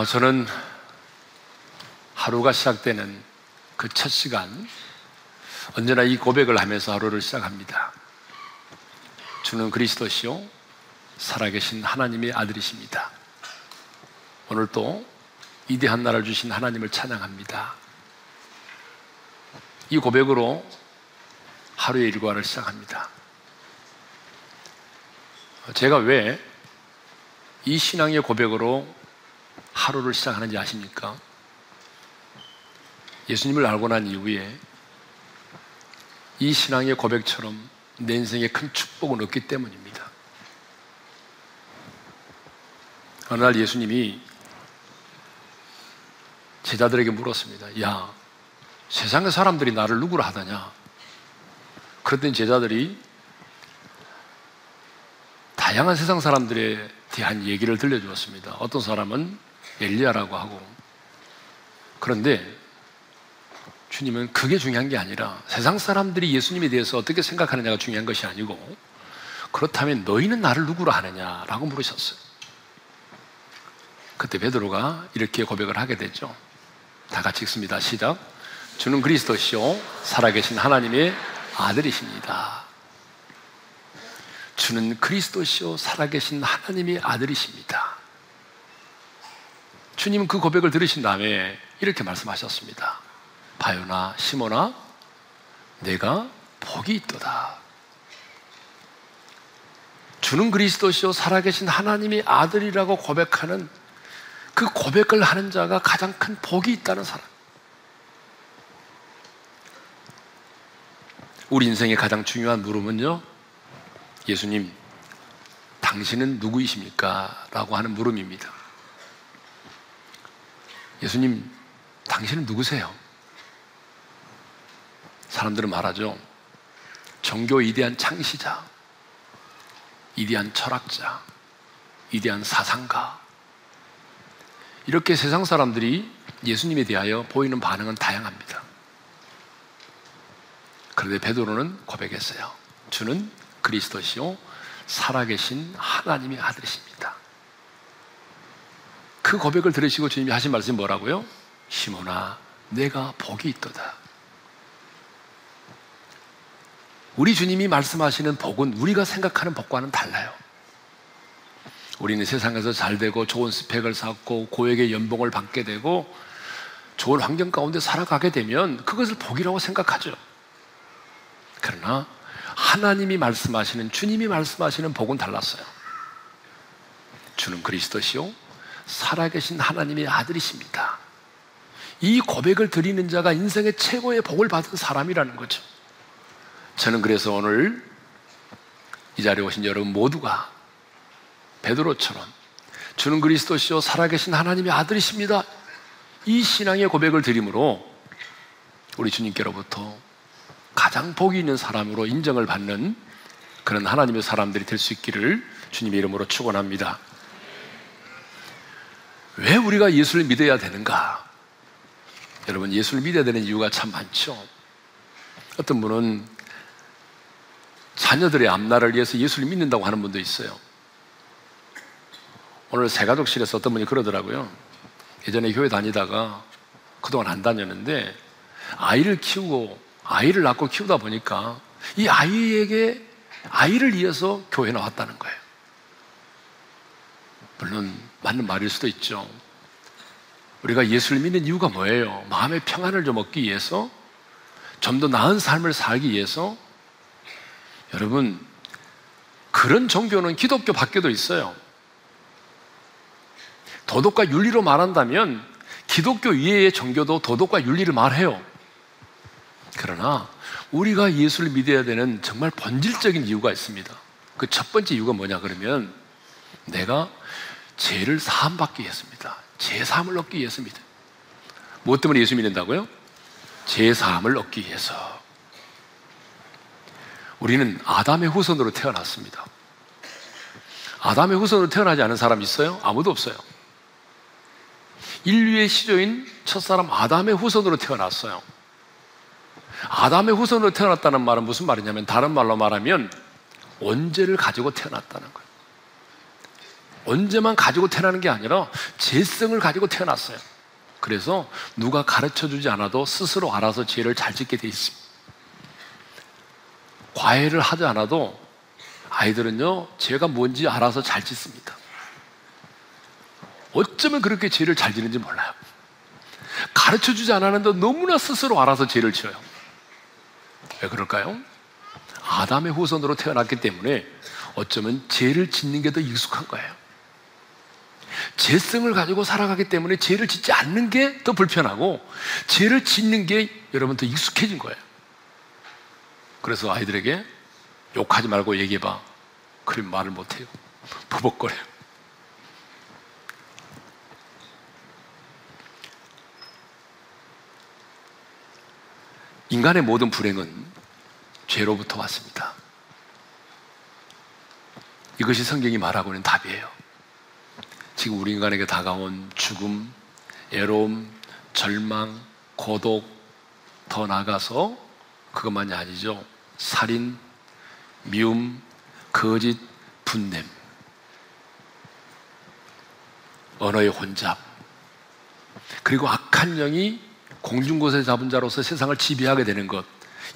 어, 저는 하루가 시작되는 그 첫 시간, 언제나 이 고백을 하면서 하루를 시작합니다. 주는 그리스도시요, 살아계신 하나님의 아들이십니다. 오늘 또 이대한 나라를 주신 하나님을 찬양합니다. 이 고백으로 하루의 일과를 시작합니다. 제가 왜 이 신앙의 고백으로 하루를 시작하는지 아십니까? 예수님을 알고 난 이후에 이 신앙의 고백처럼 내 인생에 큰 축복을 얻기 때문입니다. 어느 날 예수님이 제자들에게 물었습니다. 야, 세상의 사람들이 나를 누구라 하다냐? 그랬더니 제자들이 다양한 세상 사람들에 대한 얘기를 들려주었습니다. 어떤 사람은 엘리야라고 하고 그런데 주님은 그게 중요한 게 아니라 세상 사람들이 예수님에 대해서 어떻게 생각하느냐가 중요한 것이 아니고 그렇다면 너희는 나를 누구로 하느냐라고 물으셨어요. 그때 베드로가 이렇게 고백을 하게 되죠. 다 같이 읽습니다. 시작. 주는 그리스도시요 살아계신 하나님의 아들이십니다. 주는 그리스도시요 살아계신 하나님의 아들이십니다. 주님은 그 고백을 들으신 다음에 이렇게 말씀하셨습니다. 바요나 시모나 내가 복이 있도다. 주는 그리스도시요 살아계신 하나님의 아들이라고 고백하는 그 고백을 하는 자가 가장 큰 복이 있다는 사람. 우리 인생의 가장 중요한 물음은요, 예수님, 당신은 누구이십니까? 라고 하는 물음입니다. 예수님, 당신은 누구세요? 사람들은 말하죠. 종교 위대한 창시자, 위대한 철학자, 위대한 사상가. 이렇게 세상 사람들이 예수님에 대하여 보이는 반응은 다양합니다. 그런데 베드로는 고백했어요. 주는 그리스도시요 살아계신 하나님의 아들이십니다. 그 고백을 들으시고 주님이 하신 말씀이 뭐라고요? 시몬아, 내가 복이 있도다. 우리 주님이 말씀하시는 복은 우리가 생각하는 복과는 달라요. 우리는 세상에서 잘 되고 좋은 스펙을 쌓고 고액의 연봉을 받게 되고 좋은 환경 가운데 살아가게 되면 그것을 복이라고 생각하죠. 그러나 하나님이 말씀하시는 주님이 말씀하시는 복은 달랐어요. 주는 그리스도시요 살아계신 하나님의 아들이십니다. 이 고백을 드리는 자가 인생의 최고의 복을 받은 사람이라는 거죠. 저는 그래서 오늘 이 자리에 오신 여러분 모두가 베드로처럼 주는 그리스도시요 살아계신 하나님의 아들이십니다. 이 신앙의 고백을 드림으로 우리 주님께로부터 가장 복이 있는 사람으로 인정을 받는 그런 하나님의 사람들이 될 수 있기를 주님의 이름으로 축원합니다. 왜 우리가 예수를 믿어야 되는가? 여러분 예수를 믿어야 되는 이유가 참 많죠. 어떤 분은 자녀들의 앞날을 위해서 예수를 믿는다고 하는 분도 있어요. 오늘 새가족실에서 어떤 분이 그러더라고요. 예전에 교회 다니다가 그동안 안 다녔는데 아이를 키우고 아이를 낳고 키우다 보니까 이 아이에게 아이를 위해서 교회 나왔다는 거예요. 물론 맞는 말일 수도 있죠. 우리가 예수를 믿는 이유가 뭐예요? 마음의 평안을 좀 얻기 위해서, 좀 더 나은 삶을 살기 위해서. 여러분, 그런 종교는 기독교 밖에도 있어요. 도덕과 윤리로 말한다면 기독교 이외의 종교도 도덕과 윤리를 말해요. 그러나 우리가 예수를 믿어야 되는 정말 본질적인 이유가 있습니다. 그 첫 번째 이유가 뭐냐 그러면 내가 죄를 사함받기 위해서입니다. 죄 사함을 얻기 위해서입니다. 무엇 때문에 예수 믿는다고요? 죄 사함을 얻기 위해서. 우리는 아담의 후손으로 태어났습니다. 아담의 후손으로 태어나지 않은 사람 있어요? 아무도 없어요. 인류의 시조인 첫사람 아담의 후손으로 태어났어요. 아담의 후손으로 태어났다는 말은 무슨 말이냐면 다른 말로 말하면 원죄를 가지고 태어났다는 거예요. 언제만 가지고 태어나는 게 아니라 죄성을 가지고 태어났어요. 그래서 누가 가르쳐 주지 않아도 스스로 알아서 죄를 잘 짓게 돼 있습니다. 과외를 하지 않아도 아이들은요, 죄가 뭔지 알아서 잘 짓습니다. 어쩌면 그렇게 죄를 잘 지는지 몰라요. 가르쳐 주지 않았는데 너무나 스스로 알아서 죄를 지어요. 왜 그럴까요? 아담의 후손으로 태어났기 때문에 어쩌면 죄를 짓는 게 더 익숙한 거예요. 죄성을 가지고 살아가기 때문에 죄를 짓지 않는 게 더 불편하고 죄를 짓는 게 여러분 더 익숙해진 거예요. 그래서 아이들에게 욕하지 말고 얘기해봐. 그럼 말을 못해요. 버벅거려요. 인간의 모든 불행은 죄로부터 왔습니다. 이것이 성경이 말하고 있는 답이에요. 지금 우리 인간에게 다가온 죽음, 애로움, 절망, 고독, 더 나아가서 그것만이 아니죠. 살인, 미움, 거짓, 분냄, 언어의 혼잡, 그리고 악한 영이 공중곳에 잡은 자로서 세상을 지배하게 되는 것,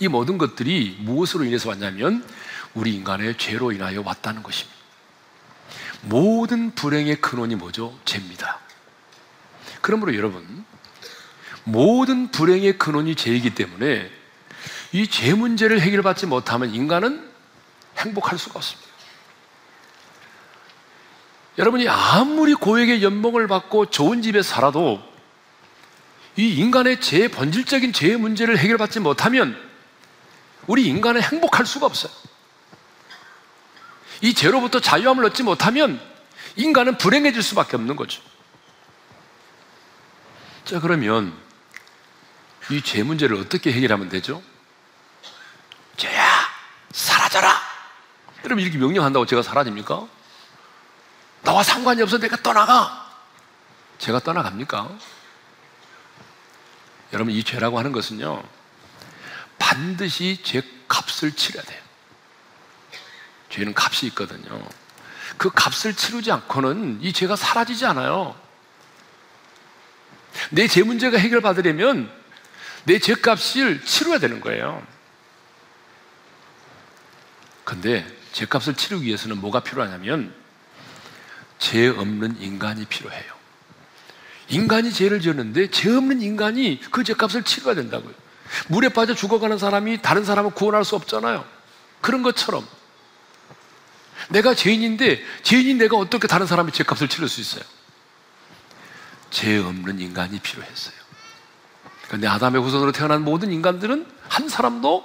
이 모든 것들이 무엇으로 인해서 왔냐면 우리 인간의 죄로 인하여 왔다는 것입니다. 모든 불행의 근원이 뭐죠? 죄입니다. 그러므로 여러분, 모든 불행의 근원이 죄이기 때문에 이 죄 문제를 해결받지 못하면 인간은 행복할 수가 없습니다. 여러분이 아무리 고액의 연봉을 받고 좋은 집에 살아도 이 인간의 죄, 본질적인 죄의 문제를 해결받지 못하면 우리 인간은 행복할 수가 없어요. 이 죄로부터 자유함을 얻지 못하면 인간은 불행해질 수밖에 없는 거죠. 자, 그러면 이 죄 문제를 어떻게 해결하면 되죠? 죄야, 사라져라! 여러분, 이렇게 명령한다고 제가 사라집니까? 나와 상관이 없어 내가 떠나가! 제가 떠나갑니까? 여러분, 이 죄라고 하는 것은요, 반드시 죄 값을 치러야 돼요. 죄는 값이 있거든요. 그 값을 치르지 않고는 이 죄가 사라지지 않아요. 내 죄 문제가 해결받으려면 내 죄값을 치러야 되는 거예요. 근데 죄값을 치르기 위해서는 뭐가 필요하냐면 죄 없는 인간이 필요해요. 인간이 죄를 지었는데 죄 없는 인간이 그 죄값을 치러야 된다고요. 물에 빠져 죽어가는 사람이 다른 사람을 구원할 수 없잖아요. 그런 것처럼 내가 죄인인데 죄인인 내가 어떻게 다른 사람의 죄값을 치를 수 있어요? 죄 없는 인간이 필요했어요. 그런데 아담의 후손으로 태어난 모든 인간들은 한 사람도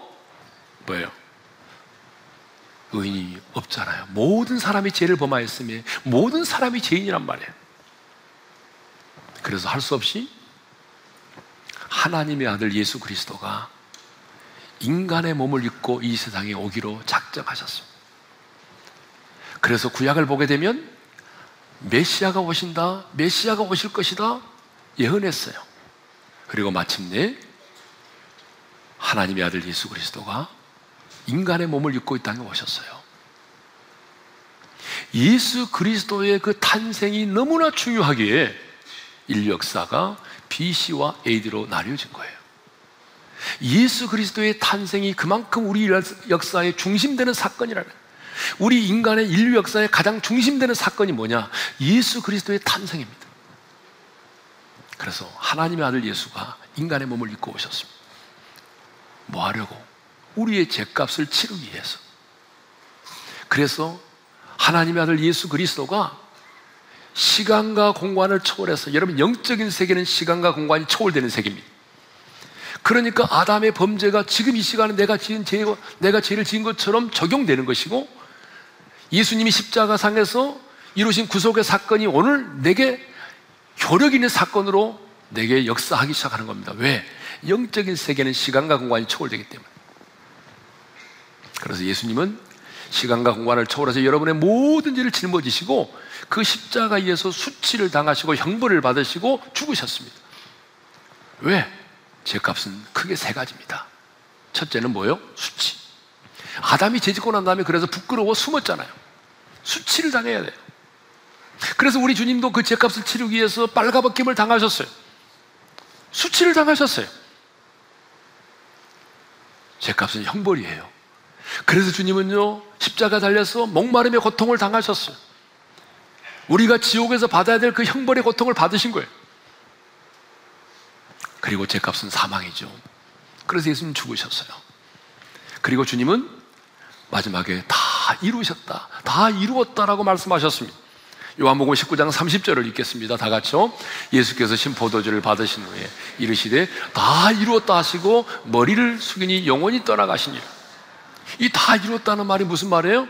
뭐예요? 의인이 없잖아요. 모든 사람이 죄를 범하였으며 모든 사람이 죄인이란 말이에요. 그래서 할 수 없이 하나님의 아들 예수 그리스도가 인간의 몸을 입고 이 세상에 오기로 작정하셨습니다. 그래서 구약을 보게 되면 메시아가 오신다, 메시아가 오실 것이다 예언했어요. 그리고 마침내 하나님의 아들 예수 그리스도가 인간의 몸을 입고 이 땅에 오셨어요. 예수 그리스도의 그 탄생이 너무나 중요하기에 인류 역사가 BC와 AD로 나뉘어진 거예요. 예수 그리스도의 탄생이 그만큼 우리 역사의 중심되는 사건이라는 우리 인간의 인류 역사의 가장 중심되는 사건이 뭐냐? 예수 그리스도의 탄생입니다. 그래서 하나님의 아들 예수가 인간의 몸을 입고 오셨습니다. 뭐 하려고? 우리의 죄값을 치르기 위해서. 그래서 하나님의 아들 예수 그리스도가 시간과 공간을 초월해서 여러분 영적인 세계는 시간과 공간이 초월되는 세계입니다. 그러니까 아담의 범죄가 지금 이 시간에 내가 지은 죄, 내가 죄를 지은 것처럼 적용되는 것이고 예수님이 십자가상에서 이루신 구속의 사건이 오늘 내게 효력 있는 사건으로 내게 역사하기 시작하는 겁니다. 왜? 영적인 세계는 시간과 공간이 초월되기 때문에. 그래서 예수님은 시간과 공간을 초월해서 여러분의 모든 죄를 짊어지시고 그 십자가에서 수치를 당하시고 형벌을 받으시고 죽으셨습니다. 왜? 죄값은 크게 세 가지입니다. 첫째는 뭐요? 수치. 아담이 죄짓고 난 다음에 그래서 부끄러워 숨었잖아요. 수치를 당해야 돼요. 그래서 우리 주님도 그 죄값을 치르기 위해서 빨가벗김을 당하셨어요. 수치를 당하셨어요. 죄값은 형벌이에요. 그래서 주님은요, 십자가 달려서 목마름의 고통을 당하셨어요. 우리가 지옥에서 받아야 될 그 형벌의 고통을 받으신 거예요. 그리고 죄값은 사망이죠. 그래서 예수님 죽으셨어요. 그리고 주님은 마지막에 다 이루셨다. 다 이루었다라고 말씀하셨습니다. 요한복음 19장 30절을 읽겠습니다. 다 같이요. 예수께서 신포도주를 받으신 후에 이르시되 다 이루었다 하시고 머리를 숙이니 영원히 떠나가시니라. 이 다 이루었다는 말이 무슨 말이에요?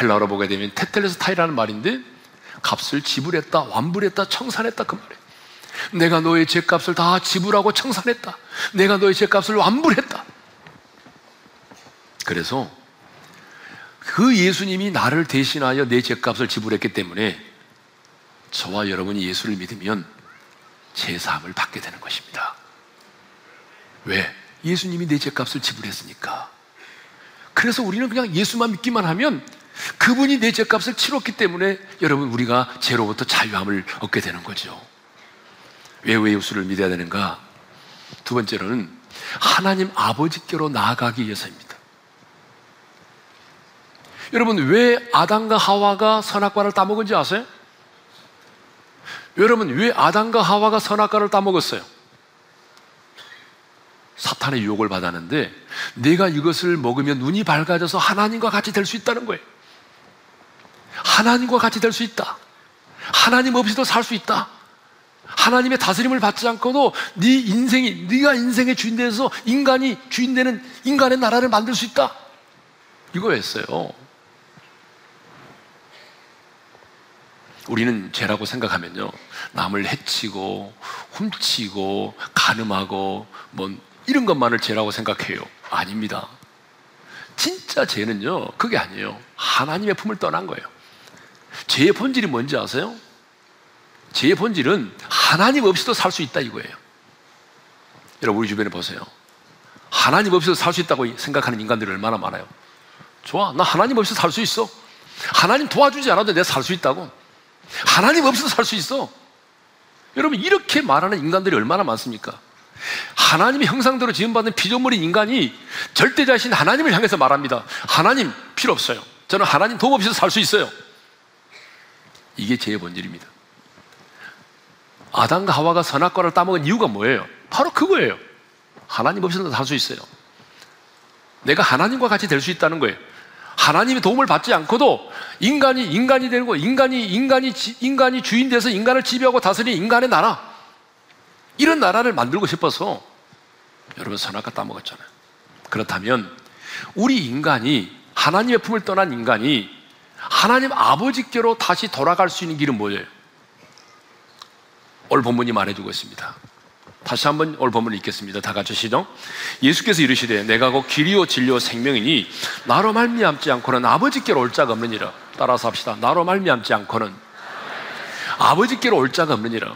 헬라어로 보게 되면 테텔레스 타이라는 말인데 값을 지불했다, 완불했다, 청산했다 그 말이에요. 내가 너의 죄값을 다 지불하고 청산했다. 내가 너의 죄값을 완불했다. 그래서 그 예수님이 나를 대신하여 내 죄값을 지불했기 때문에 저와 여러분이 예수를 믿으면 제사함을 받게 되는 것입니다. 왜? 예수님이 내 죄값을 지불했으니까. 그래서 우리는 그냥 예수만 믿기만 하면 그분이 내 죄값을 치렀기 때문에 여러분 우리가 죄로부터 자유함을 얻게 되는 거죠. 왜, 왜 예수를 믿어야 되는가? 두 번째로는 하나님 아버지께로 나아가기 위해서입니다. 여러분, 왜 아담과 하와가 선악과를 따먹은지 아세요? 여러분, 왜 아담과 하와가 선악과를 따먹었어요? 사탄의 유혹을 받았는데, 내가 이것을 먹으면 눈이 밝아져서 하나님과 같이 될 수 있다는 거예요. 하나님과 같이 될 수 있다. 하나님 없이도 살 수 있다. 하나님의 다스림을 받지 않고도 네 인생이 네가 인생의 주인 되서 인간이 주인 되는 인간의 나라를 만들 수 있다. 이거였어요. 우리는 죄라고 생각하면요. 남을 해치고, 훔치고, 가늠하고, 뭐, 이런 것만을 죄라고 생각해요. 아닙니다. 진짜 죄는요, 그게 아니에요. 하나님의 품을 떠난 거예요. 죄의 본질이 뭔지 아세요? 죄의 본질은 하나님 없이도 살 수 있다 이거예요. 여러분, 우리 주변에 보세요. 하나님 없이도 살 수 있다고 생각하는 인간들이 얼마나 많아요. 좋아. 나 하나님 없이 살 수 있어. 하나님 도와주지 않아도 내가 살 수 있다고. 하나님 없어도 살 수 있어. 여러분, 이렇게 말하는 인간들이 얼마나 많습니까? 하나님의 형상대로 지음받은 피조물인 인간이 절대 자신 하나님을 향해서 말합니다. 하나님 필요 없어요. 저는 하나님 도움 없이도 살 수 있어요. 이게 죄의 본질입니다. 아담과 하와가 선악과를 따먹은 이유가 뭐예요? 바로 그거예요. 하나님 없이도 살 수 있어요. 내가 하나님과 같이 될 수 있다는 거예요. 하나님의 도움을 받지 않고도 인간이 인간이 거, 인간이 인간이 인간이 주인 돼서 인간을 지배하고 다스리는 인간의 나라. 이런 나라를 만들고 싶어서 여러분 선악과 따먹었잖아요. 그렇다면 우리 인간이 하나님의 품을 떠난 인간이 하나님 아버지께로 다시 돌아갈 수 있는 길은 뭐예요? 오늘 본문이 말해주고 있습니다. 다시 한번 오늘 본문을 읽겠습니다. 다 같이 시작. 예수께서 이르시되 내가 곧 길이요 진리요 생명이니 나로 말미암지 않고는 아버지께로 올 자가 없느니라. 따라서 합시다. 나로 말미암지 않고는 아버지께로 올 자가 없느니라.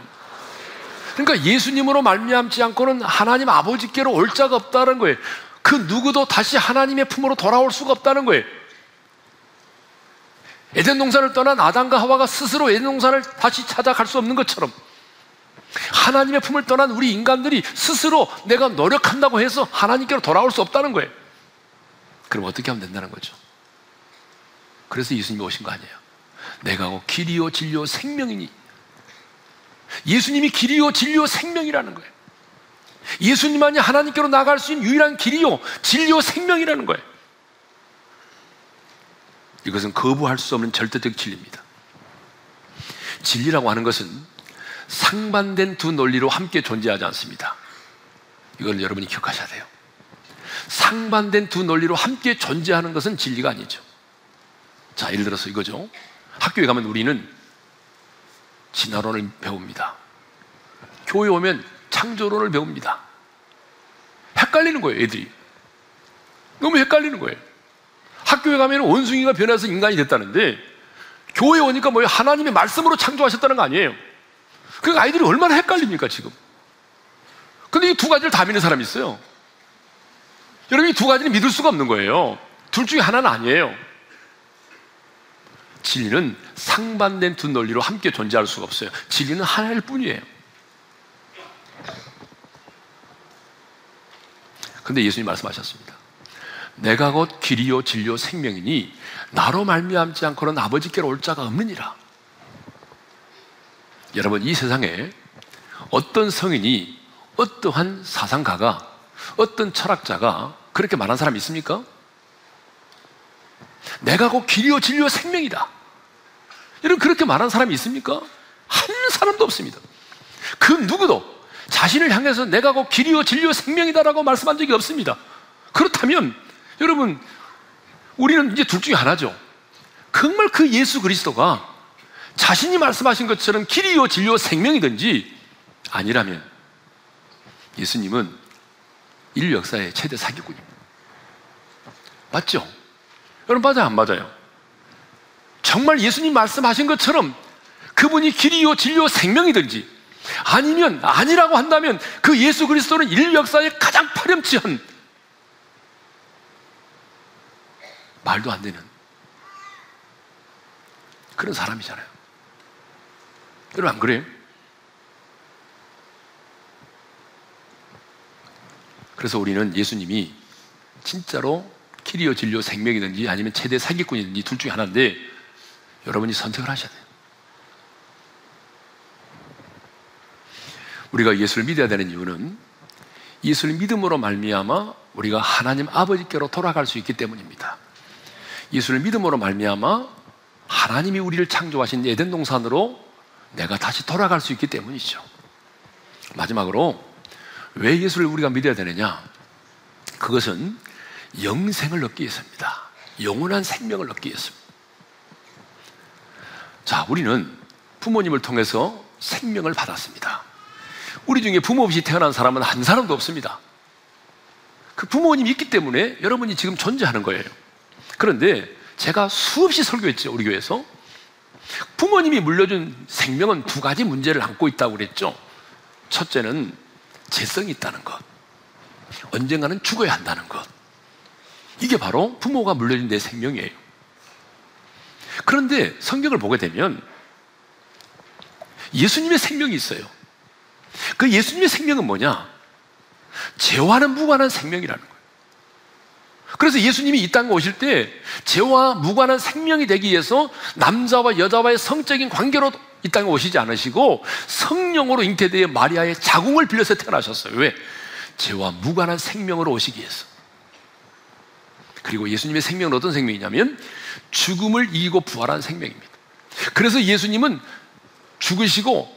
그러니까 예수님으로 말미암지 않고는 하나님 아버지께로 올 자가 없다는 거예요. 그 누구도 다시 하나님의 품으로 돌아올 수가 없다는 거예요. 에덴 동산을 떠난 아담과 하와가 스스로 에덴 동산을 다시 찾아갈 수 없는 것처럼 하나님의 품을 떠난 우리 인간들이 스스로 내가 노력한다고 해서 하나님께로 돌아올 수 없다는 거예요. 그럼 어떻게 하면 된다는 거죠? 그래서 예수님이 오신 거 아니에요. 내가 곧 길이요 진리요 생명이니 예수님이 길이요 진리요 생명이라는 거예요. 예수님만이 하나님께로 나갈 수 있는 유일한 길이요 진리요 생명이라는 거예요. 이것은 거부할 수 없는 절대적 진리입니다. 진리라고 하는 것은 상반된 두 논리로 함께 존재하지 않습니다. 이걸 여러분이 기억하셔야 돼요. 상반된 두 논리로 함께 존재하는 것은 진리가 아니죠. 자, 예를 들어서 이거죠. 학교에 가면 우리는 진화론을 배웁니다. 교회 오면 창조론을 배웁니다. 헷갈리는 거예요, 애들이. 너무 헷갈리는 거예요. 학교에 가면 원숭이가 변해서 인간이 됐다는데, 교회 오니까 뭐예요? 하나님의 말씀으로 창조하셨다는 거 아니에요. 그 아이들이 얼마나 헷갈립니까, 지금? 근데 이 두 가지를 다 믿는 사람이 있어요. 여러분, 이 두 가지를 믿을 수가 없는 거예요. 둘 중에 하나는 아니에요. 진리는 상반된 두 논리로 함께 존재할 수가 없어요. 진리는 하나일 뿐이에요. 근데 예수님 말씀하셨습니다. 내가 곧 길이요 진리요 생명이니 나로 말미암지 않고는 아버지께로 올 자가 없느니라. 여러분 이 세상에 어떤 성인이 어떠한 사상가가 어떤 철학자가 그렇게 말한 사람이 있습니까? 내가 곧 길이요 진리요 생명이다. 여러분 그렇게 말한 사람이 있습니까? 한 사람도 없습니다. 그 누구도 자신을 향해서 내가 곧 길이요 진리요 생명이다라고 말씀한 적이 없습니다. 그렇다면 여러분 우리는 이제 둘 중에 하나죠. 정말 그 예수 그리스도가 자신이 말씀하신 것처럼 길이요 진리요 생명이든지 아니라면 예수님은 인류 역사의 최대 사기꾼입니다. 맞죠? 여러분 맞아요 안 맞아요? 정말 예수님 말씀하신 것처럼 그분이 길이요 진리요 생명이든지 아니면 아니라고 한다면 그 예수 그리스도는 인류 역사의 가장 파렴치한 말도 안 되는 그런 사람이잖아요. 여러분 안 그래요? 그래서 우리는 예수님이 진짜로 키리오 진료 생명이든지 아니면 최대 사기꾼이든지 둘 중에 하나인데 여러분이 선택을 하셔야 돼요. 우리가 예수를 믿어야 되는 이유는 예수를 믿음으로 말미암아 우리가 하나님 아버지께로 돌아갈 수 있기 때문입니다. 예수를 믿음으로 말미암아 하나님이 우리를 창조하신 에덴 동산으로 내가 다시 돌아갈 수 있기 때문이죠. 마지막으로 왜 예수를 우리가 믿어야 되느냐? 그것은 영생을 얻기 위해서입니다. 영원한 생명을 얻기 위해서입니다. 자, 우리는 부모님을 통해서 생명을 받았습니다. 우리 중에 부모 없이 태어난 사람은 한 사람도 없습니다. 그 부모님이 있기 때문에 여러분이 지금 존재하는 거예요. 그런데 제가 수없이 설교했죠, 우리 교회에서. 부모님이 물려준 생명은 두 가지 문제를 안고 있다고 그랬죠. 첫째는 재성이 있다는 것. 언젠가는 죽어야 한다는 것. 이게 바로 부모가 물려준 내 생명이에요. 그런데 성경을 보게 되면 예수님의 생명이 있어요. 그 예수님의 생명은 뭐냐? 죄와는 무관한 생명이라는 거예요. 그래서 예수님이 이 땅에 오실 때 죄와 무관한 생명이 되기 위해서 남자와 여자와의 성적인 관계로 이 땅에 오시지 않으시고 성령으로 잉태되어 마리아의 자궁을 빌려서 태어나셨어요. 왜? 죄와 무관한 생명으로 오시기 위해서. 그리고 예수님의 생명은 어떤 생명이냐면 죽음을 이기고 부활한 생명입니다. 그래서 예수님은 죽으시고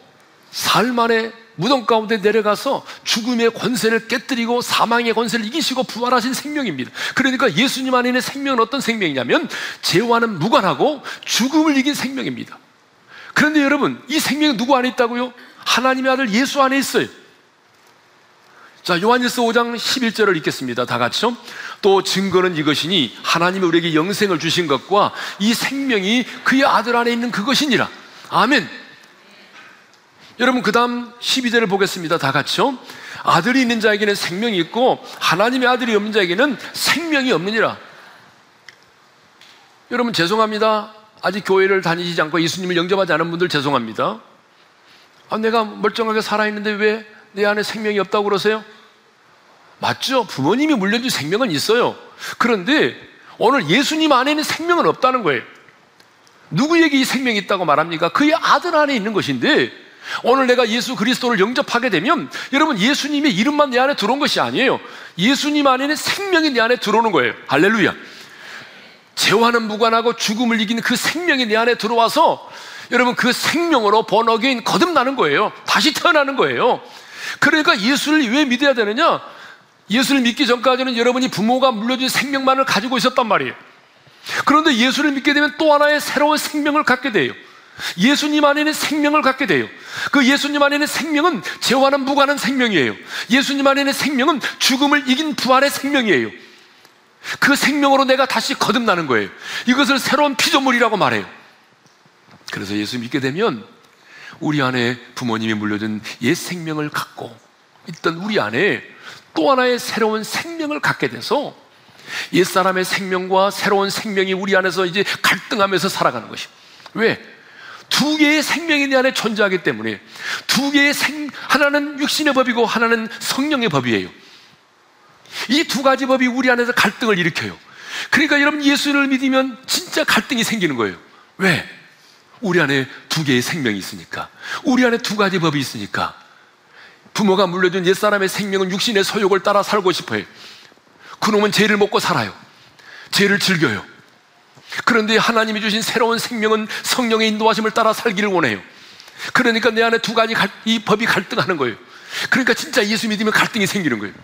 사흘 만에 무덤 가운데 내려가서 죽음의 권세를 깨뜨리고 사망의 권세를 이기시고 부활하신 생명입니다. 그러니까 예수님 안에 있는 생명은 어떤 생명이냐면 죄와는 무관하고 죽음을 이긴 생명입니다. 그런데 여러분, 이 생명은 누구 안에 있다고요? 하나님의 아들 예수 안에 있어요. 자, 요한일서 5장 11절을 읽겠습니다. 다 같이요. 또 증거는 이것이니 하나님이 우리에게 영생을 주신 것과 이 생명이 그의 아들 안에 있는 그것이니라. 아멘. 여러분, 그 다음 12절을 보겠습니다. 다 같이요. 아들이 있는 자에게는 생명이 있고 하나님의 아들이 없는 자에게는 생명이 없느니라. 여러분, 죄송합니다. 아직 교회를 다니지 않고 예수님을 영접하지 않은 분들 죄송합니다. 아, 내가 멀쩡하게 살아있는데 왜 내 안에 생명이 없다고 그러세요? 맞죠? 부모님이 물려준 생명은 있어요. 그런데 오늘 예수님 안에는 생명은 없다는 거예요. 누구에게 이 생명이 있다고 말합니까? 그의 아들 안에 있는 것인데 오늘 내가 예수 그리스도를 영접하게 되면 여러분 예수님의 이름만 내 안에 들어온 것이 아니에요. 예수님 안에는 생명이 내 안에 들어오는 거예요. 할렐루야. 죄와는 무관하고 죽음을 이기는 그 생명이 내 안에 들어와서 여러분 그 생명으로 번어게인 거듭나는 거예요. 다시 태어나는 거예요. 그러니까 예수를 왜 믿어야 되느냐? 예수를 믿기 전까지는 여러분이 부모가 물려준 생명만을 가지고 있었단 말이에요. 그런데 예수를 믿게 되면 또 하나의 새로운 생명을 갖게 돼요. 예수님 안에는 생명을 갖게 돼요. 그 예수님 안에는 생명은 죄와는 무관한 생명이에요. 예수님 안에는 생명은 죽음을 이긴 부활의 생명이에요. 그 생명으로 내가 다시 거듭나는 거예요. 이것을 새로운 피조물이라고 말해요. 그래서 예수 믿게 되면 우리 안에 부모님이 물려준 옛 생명을 갖고 있던 우리 안에 또 하나의 새로운 생명을 갖게 돼서 옛사람의 생명과 새로운 생명이 우리 안에서 이제 갈등하면서 살아가는 것이. 왜? 두 개의 생명이 내 안에 존재하기 때문에 두 개의 생, 하나는 육신의 법이고 하나는 성령의 법이에요. 이 두 가지 법이 우리 안에서 갈등을 일으켜요. 그러니까 여러분 예수를 믿으면 진짜 갈등이 생기는 거예요. 왜? 우리 안에 두 개의 생명이 있으니까. 우리 안에 두 가지 법이 있으니까. 부모가 물려준 옛사람의 생명은 육신의 소욕을 따라 살고 싶어요. 그놈은 죄를 먹고 살아요. 죄를 즐겨요. 그런데 하나님이 주신 새로운 생명은 성령의 인도하심을 따라 살기를 원해요. 그러니까 내 안에 두 가지 갈, 이 법이 갈등하는 거예요. 그러니까 진짜 예수 믿으면 갈등이 생기는 거예요.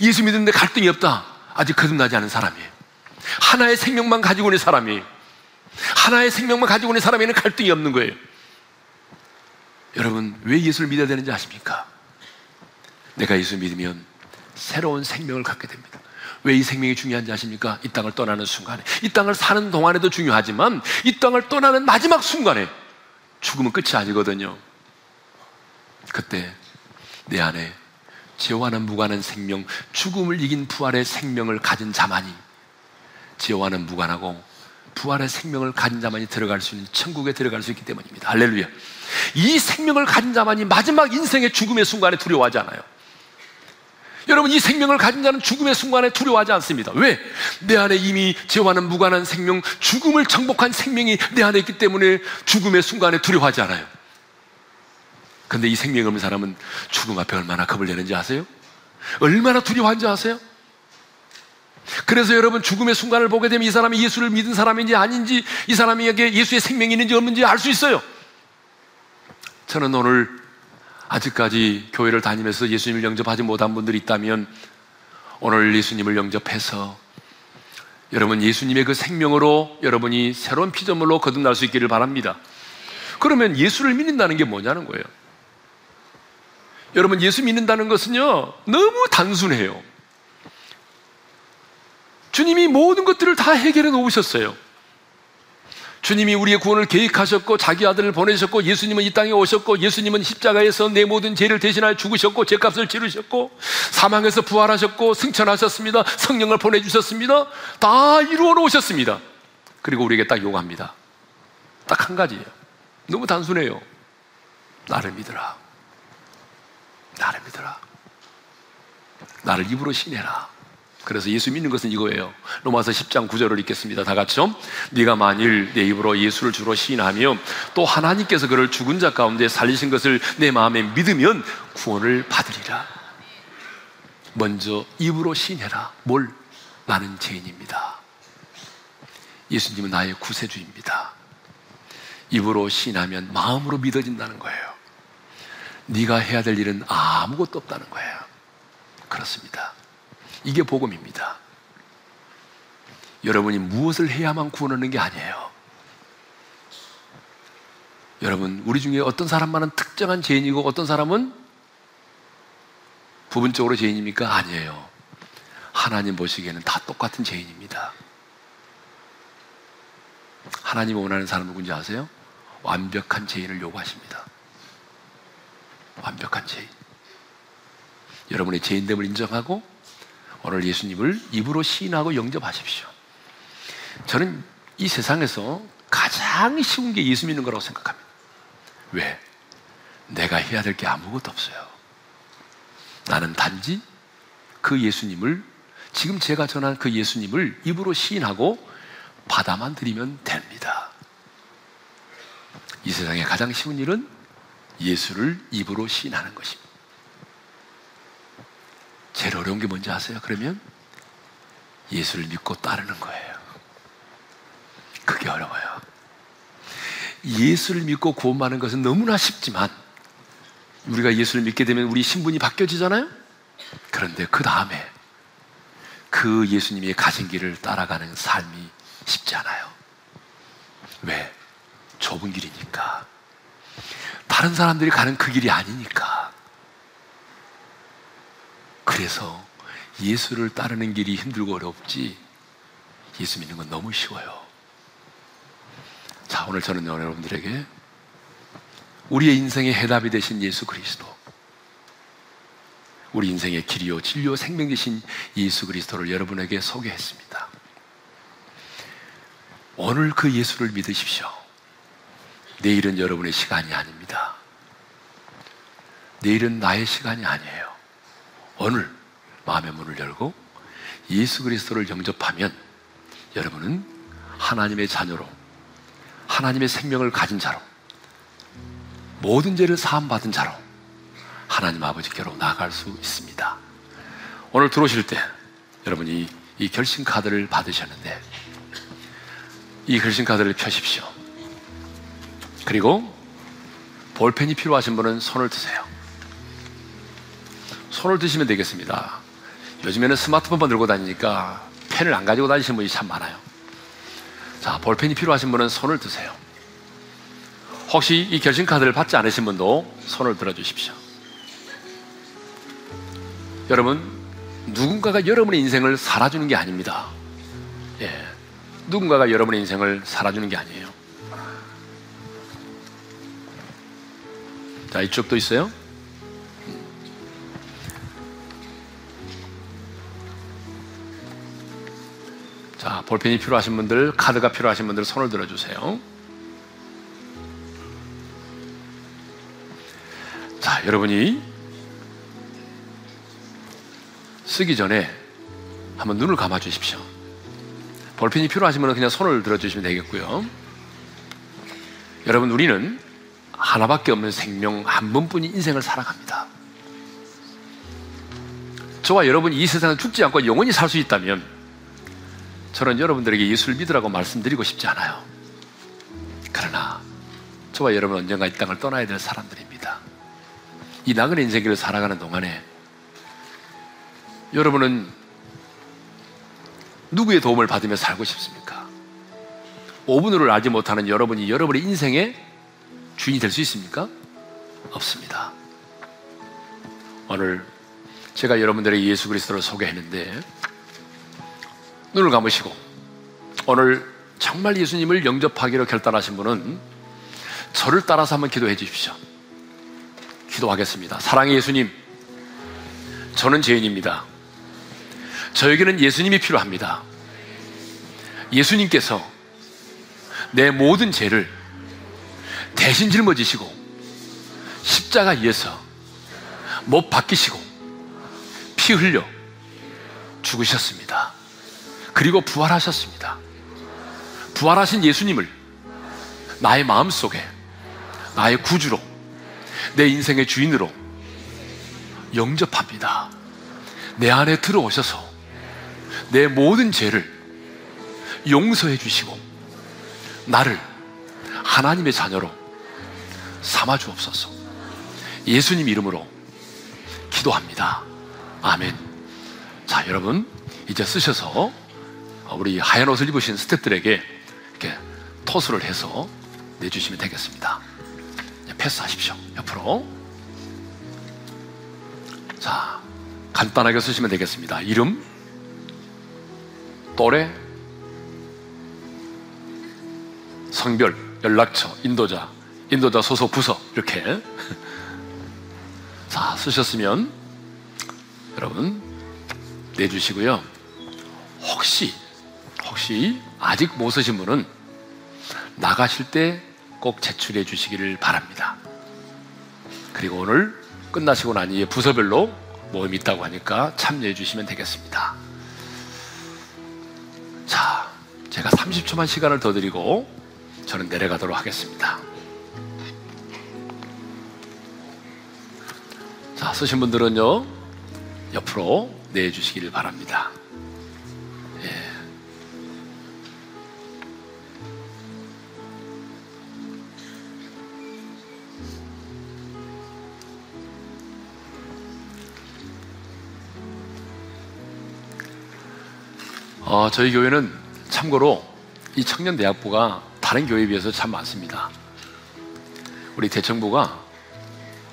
예수 믿는데 갈등이 없다. 아직 거듭나지 않은 사람이에요. 하나의 생명만 가지고 있는 사람이에요. 하나의 생명만 가지고 있는 사람에는 갈등이 없는 거예요. 여러분, 왜 예수를 믿어야 되는지 아십니까? 내가 예수 믿으면 새로운 생명을 갖게 됩니다. 왜 이 생명이 중요한지 아십니까? 이 땅을 떠나는 순간에. 이 땅을 사는 동안에도 중요하지만 이 땅을 떠나는 마지막 순간에 죽으면 끝이 아니거든요. 그때 내 안에 죄와는 무관한 생명, 죽음을 이긴 부활의 생명을 가진 자만이 죄와는 무관하고 부활의 생명을 가진 자만이 들어갈 수 있는 천국에 들어갈 수 있기 때문입니다. 할렐루야. 이 생명을 가진 자만이 마지막 인생의 죽음의 순간에 두려워하지 않아요. 여러분, 이 생명을 가진 자는 죽음의 순간에 두려워하지 않습니다. 왜? 내 안에 이미 죄와는 무관한 생명, 죽음을 정복한 생명이 내 안에 있기 때문에 죽음의 순간에 두려워하지 않아요. 근데 이 생명 없는 사람은 죽음 앞에 얼마나 겁을 내는지 아세요? 얼마나 두려워한지 아세요? 그래서 여러분 죽음의 순간을 보게 되면 이 사람이 예수를 믿은 사람인지 아닌지 이 사람에게 예수의 생명이 있는지 없는지 알 수 있어요. 저는 오늘 아직까지 교회를 다니면서 예수님을 영접하지 못한 분들이 있다면 오늘 예수님을 영접해서 여러분 예수님의 그 생명으로 여러분이 새로운 피조물로 거듭날 수 있기를 바랍니다. 그러면 예수를 믿는다는 게 뭐냐는 거예요. 여러분 예수 믿는다는 것은요 너무 단순해요. 주님이 모든 것들을 다 해결해 놓으셨어요. 주님이 우리의 구원을 계획하셨고 자기 아들을 보내셨고 예수님은 이 땅에 오셨고 예수님은 십자가에서 내 모든 죄를 대신하여 죽으셨고 죄값을 치르셨고 사망에서 부활하셨고 승천하셨습니다. 성령을 보내주셨습니다. 다 이루어 놓으셨습니다. 그리고 우리에게 딱 요구합니다. 딱 한 가지예요. 너무 단순해요. 나를 믿으라. 나를 믿으라. 나를 입으로 신해라. 그래서 예수 믿는 것은 이거예요. 로마서 10장 9절을 읽겠습니다. 다 같이요. 네가 만일 내 입으로 예수를 주로 시인하며 또 하나님께서 그를 죽은 자 가운데 살리신 것을 내 마음에 믿으면 구원을 받으리라. 먼저 입으로 시인해라. 뭘? 나는 죄인입니다. 예수님은 나의 구세주입니다. 입으로 시인하면 마음으로 믿어진다는 거예요. 네가 해야 될 일은 아무것도 없다는 거예요. 그렇습니다. 이게 복음입니다. 여러분이 무엇을 해야만 구원하는 게 아니에요. 여러분, 우리 중에 어떤 사람만은 특정한 죄인이고 어떤 사람은 부분적으로 죄인입니까? 아니에요. 하나님 보시기에는 다 똑같은 죄인입니다. 하나님 원하는 사람은 누군지 아세요? 완벽한 죄인을 요구하십니다. 완벽한 죄인. 여러분의 죄인됨을 인정하고 오늘 예수님을 입으로 시인하고 영접하십시오. 저는 이 세상에서 가장 쉬운 게 예수 믿는 거라고 생각합니다. 왜? 내가 해야 될 게 아무것도 없어요. 나는 단지 그 예수님을 지금 제가 전한 그 예수님을 입으로 시인하고 받아만 드리면 됩니다. 이 세상에 가장 쉬운 일은 예수를 입으로 시인하는 것입니다. 제일 어려운 게 뭔지 아세요? 그러면 예수를 믿고 따르는 거예요. 그게 어려워요. 예수를 믿고 구원받는 것은 너무나 쉽지만 우리가 예수를 믿게 되면 우리 신분이 바뀌어지잖아요? 그런데 그 다음에 그 예수님이 가진 길을 따라가는 삶이 쉽지 않아요. 왜? 좁은 길이니까. 다른 사람들이 가는 그 길이 아니니까. 그래서 예수를 따르는 길이 힘들고 어렵지 예수 믿는 건 너무 쉬워요. 자, 오늘 저는 여러분들에게 우리의 인생의 해답이 되신 예수 그리스도. 우리 인생의 길이요 진리요 생명이신 예수 그리스도를 여러분에게 소개했습니다. 오늘 그 예수를 믿으십시오. 내일은 여러분의 시간이 아닙니다. 내일은 나의 시간이 아니에요. 오늘 마음의 문을 열고 예수 그리스도를 영접하면 여러분은 하나님의 자녀로 하나님의 생명을 가진 자로 모든 죄를 사함 받은 자로 하나님 아버지께로 나아갈 수 있습니다. 오늘 들어오실 때 여러분이 이 결심 카드를 받으셨는데 이 결심 카드를 펴십시오. 그리고 볼펜이 필요하신 분은 손을 드세요. 손을 드시면 되겠습니다. 요즘에는 스마트폰만 들고 다니니까 펜을 안 가지고 다니시는 분이 참 많아요. 자, 볼펜이 필요하신 분은 손을 드세요. 혹시 이 결심 카드를 받지 않으신 분도 손을 들어 주십시오. 여러분, 누군가가 여러분의 인생을 살아주는 게 아닙니다. 예. 누군가가 여러분의 인생을 살아주는 게 아니에요. 자, 이쪽도 있어요. 볼펜이 필요하신 분들, 카드가 필요하신 분들 손을 들어주세요. 자, 여러분이 쓰기 전에 한번 눈을 감아 주십시오. 볼펜이 필요하시면 그냥 손을 들어주시면 되겠고요. 여러분, 우리는 하나밖에 없는 생명 한 번뿐인 인생을 살아갑니다. 저와 여러분이 이 세상에 죽지 않고 영원히 살 수 있다면 저는 여러분들에게 예수를 믿으라고 말씀드리고 싶지 않아요. 그러나 저와 여러분 언젠가 이 땅을 떠나야 될 사람들입니다. 이 나그네 인생길을 살아가는 동안에 여러분은 누구의 도움을 받으며 살고 싶습니까? 5분으로 알지 못하는 여러분이 여러분의 인생의 주인이 될 수 있습니까? 없습니다. 오늘 제가 여러분들에게 예수 그리스도를 소개했는데 눈을 감으시고 오늘 정말 예수님을 영접하기로 결단하신 분은 저를 따라서 한번 기도해 주십시오. 기도하겠습니다. 사랑의 예수님, 저는 죄인입니다. 저에게는 예수님이 필요합니다. 예수님께서 내 모든 죄를 대신 짊어지시고 십자가 위에서 못 박히시고 피 흘려 죽으셨습니다. 그리고 부활하셨습니다. 부활하신 예수님을 나의 마음 속에 나의 구주로 내 인생의 주인으로 영접합니다. 내 안에 들어오셔서 내 모든 죄를 용서해 주시고 나를 하나님의 자녀로 삼아 주옵소서. 예수님 이름으로 기도합니다. 아멘. 자, 여러분, 이제 쓰셔서 어, 우리 하얀 옷을 입으신 스탭들에게 이렇게 토스를 해서 내주시면 되겠습니다. 패스하십시오. 옆으로. 자, 간단하게 쓰시면 되겠습니다. 이름, 또래, 성별, 연락처, 인도자, 인도자 소속 부서 이렇게 자 쓰셨으면 여러분 내주시고요. 혹시 혹시 아직 못 쓰신 분은 나가실 때 꼭 제출해 주시기를 바랍니다. 그리고 오늘 끝나시고 난 이후에 부서별로 모임이 있다고 하니까 참여해 주시면 되겠습니다. 자, 제가 30초만 시간을 더 드리고 저는 내려가도록 하겠습니다. 자, 쓰신 분들은요, 옆으로 내주시기를 바랍니다. 어, 저희 교회는 참고로 이 청년 대학부가 다른 교회에 비해서 참 많습니다. 우리 대청부가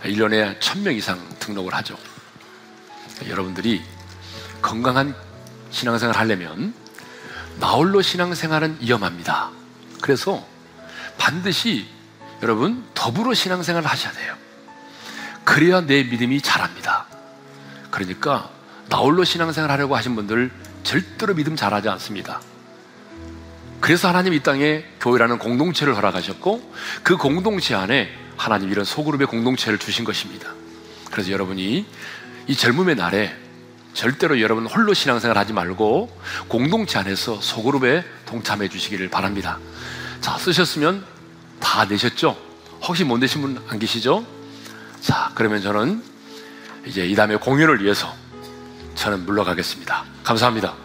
1년에 1000명 이상 등록을 하죠. 여러분들이 건강한 신앙생활 하려면 나홀로 신앙생활은 위험합니다. 그래서 반드시 여러분 더불어 신앙생활을 하셔야 돼요. 그래야 내 믿음이 자랍니다. 그러니까 나홀로 신앙생활 하려고 하신 분들 절대로 믿음 잘하지 않습니다. 그래서 하나님 이 땅에 교회라는 공동체를 허락하셨고 그 공동체 안에 하나님 이런 소그룹의 공동체를 주신 것입니다. 그래서 여러분이 이 젊음의 날에 절대로 여러분 홀로 신앙생활 하지 말고 공동체 안에서 소그룹에 동참해 주시기를 바랍니다. 자, 쓰셨으면 다 내셨죠? 혹시 못 내신 분 안 계시죠? 자, 그러면 저는 이제 이 다음에 공연을 위해서 저는 물러가겠습니다. 감사합니다.